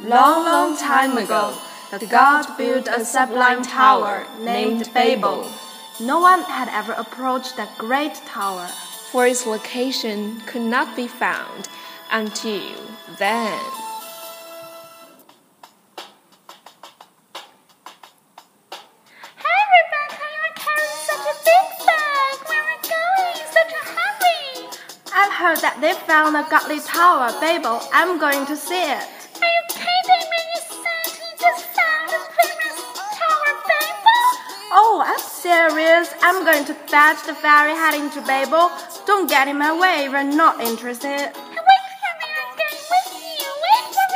Long, long time ago, the god built a sublime tower named Babel. No one had ever approached that great tower, for its location could not be found until then. Hey Rebecca, you're such a big bag. Where are going? Such a hurry. I've heard that they found a godly tower, Babel. I'm going to see it. Serious. I'm going to fetch the ferry heading to Babel. Don't get in my way if you're not interested. Wait for me, I'm going with for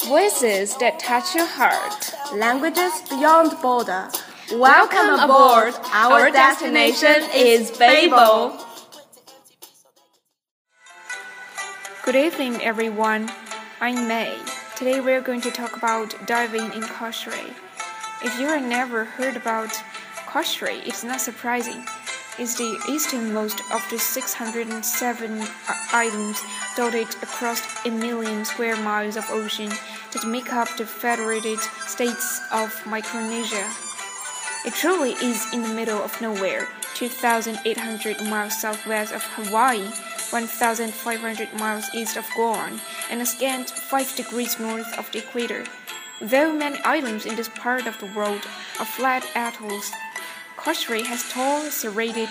me. Voices that touch your heart. Languages beyond border. Welcome aboard. Our destination is Babel. Good evening, everyone. I'm May. Today we're going to talk about diving in Kosrae. If you have never heard about Kosrae, it's not surprising. It's the easternmost of the 607 islands dotted across a million square miles of ocean that make up the Federated States of Micronesia. It truly is in the middle of nowhere, 2,800 miles southwest of Hawaii, 1,500 miles east of Guam, and a scant 5 degrees north of the equator. Though many islands in this part of the world are flat atolls, Kosrae has tall, serrated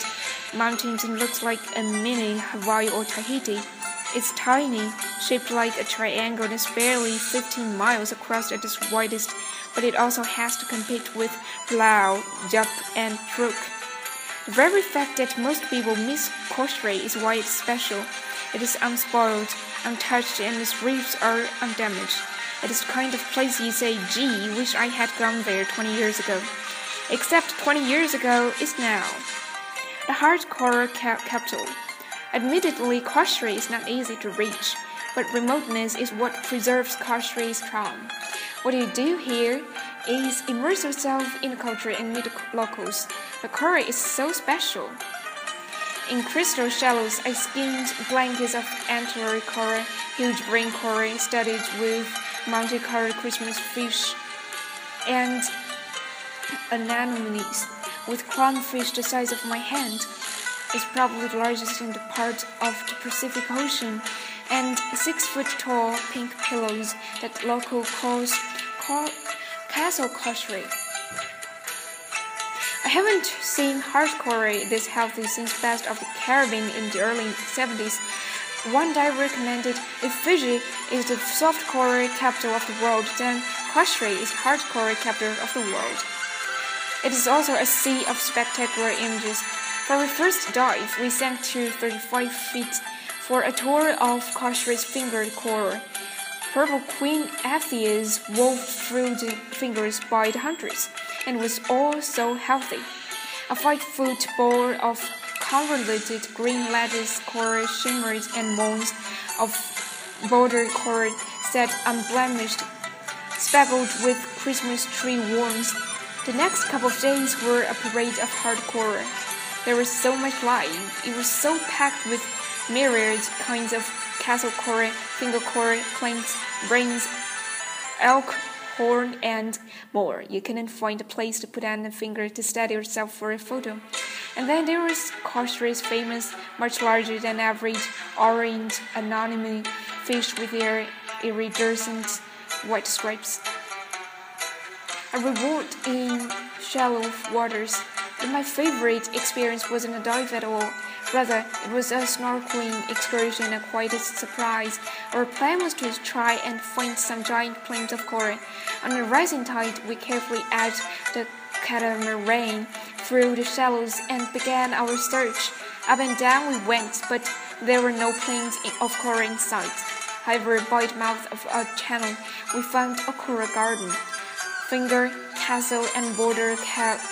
mountains and looks like a mini Hawaii or Tahiti. It's tiny, shaped like a triangle and is barely 15 miles across at its widest, but it also has to compete with Palau, Yap, and Truk. The very fact that most people miss Kosrae is why it's special. It is unspoiled, untouched, and its reefs are undamaged. It is the kind of place you say, gee, wish I had gone there 20 years ago. Except 20 years ago is now. The hardcore ca- capital. Admittedly, Kosrae is not easy to reach, but remoteness is what preserves Kosrae's charm. What you do here is immerse yourself in the culture and meet the locals. The coral is so special. In crystal shallows, I skimmed blankets of antler coral, huge brain coral studded with multicolored Christmas fish, and anemones with clownfish the size of my hand. It's probably the largest in the part of the Pacific Ocean, and six foot tall pink pillows that local calls call Castle Kosrae. I haven't seen hardcore this healthy since Best of the Caribbean in the early 70s. One diver recommended if Fiji is the softcore capital of the world, then Kosrae is hardcore capital of the world. It is also a sea of spectacular images. For our first dive, we sank to 35 feet for a tour of Kosrae's fingered coral. Purple queen Anthias wove through the fingers by the hundreds and was all so healthy. A five-foot ball of convoluted green lattice coral shimmered and moons of border coral sat unblemished, speckled with Christmas tree worms. The next couple of days were a parade of hard coral. There was so much life. It was so packed with myriad kinds of castle coral, finger coral, clams, brains, elk, horn, and more. You couldn't find a place to put on a finger to steady yourself for a photo. And then there was Kosrae's famous, much larger than average, orange anemone fish with their iridescent white stripes. A reward in shallow waters. But my favorite experience wasn't a dive at all. Rather, it was a snorkeling excursion and quite a surprise. Our plan was to try and find some giant plains of coral. On the rising tide, we carefully edged the catamaran through the shallows and began our search. Up and down we went, but there were no plains of coral in sight. However, by the mouth of a channel, we found a coral garden. Finger, castle, and border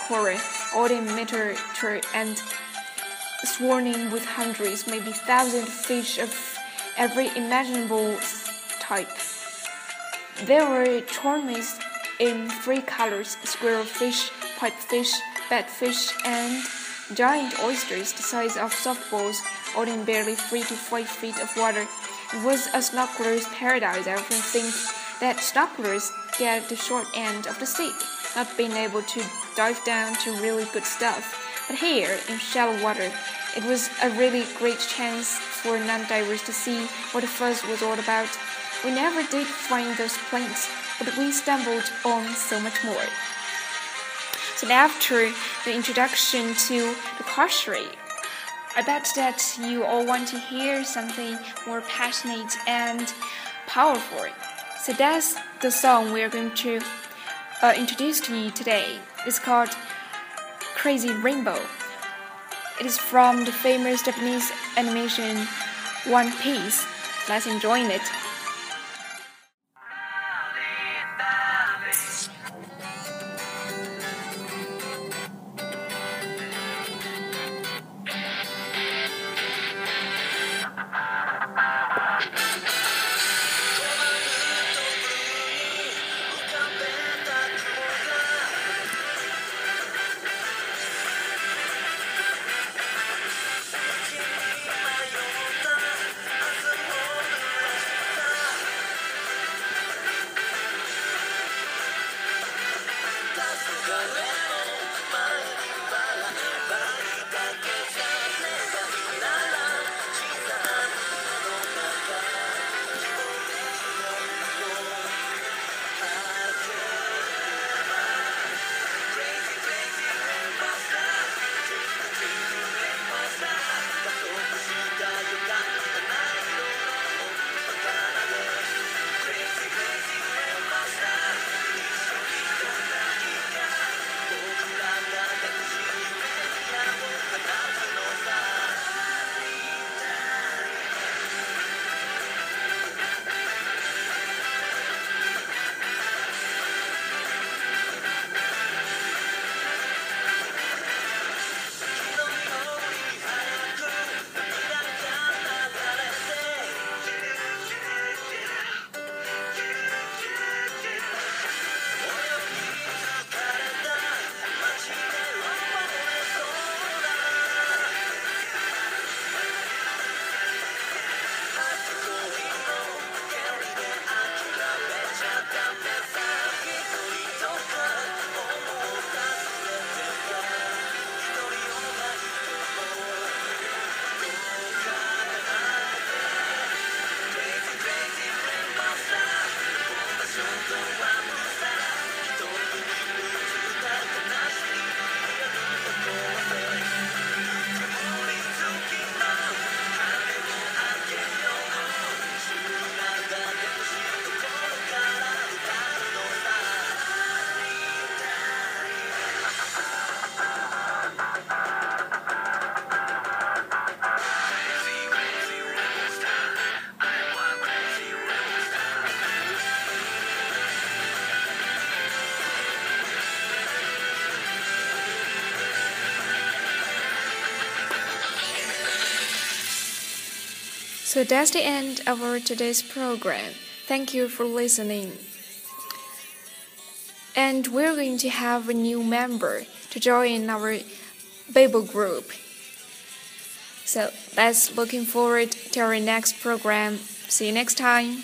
coral, miniature and swarming with hundreds, maybe thousands fish of every imaginable type. There were tortoises in three colors squirrelfish, pipefish, batfish, and giant oysters the size of softballs, all in barely three to five feet of water. It was a snorkeler's paradise. I often think that snorkelers get the short end of the stick, not being able to dive down to really good stuff. But here, in shallow water, it was a really great chance for non-divers to see what the fuss was all about. We never did find those planes, but we stumbled on so much more. So after the introduction to the causerie, I bet that you all want to hear something more passionate and powerful. So that's the song we're going to uh, introduce to you today. It's called Crazy Rainbow. It is from the famous Japanese animation One Piece. Let's enjoy it. Yeah. So that's the end of our today's program. Thank you for listening. And we're going to have a new member to join our Bible group. So that's looking forward to our next program. See you next time.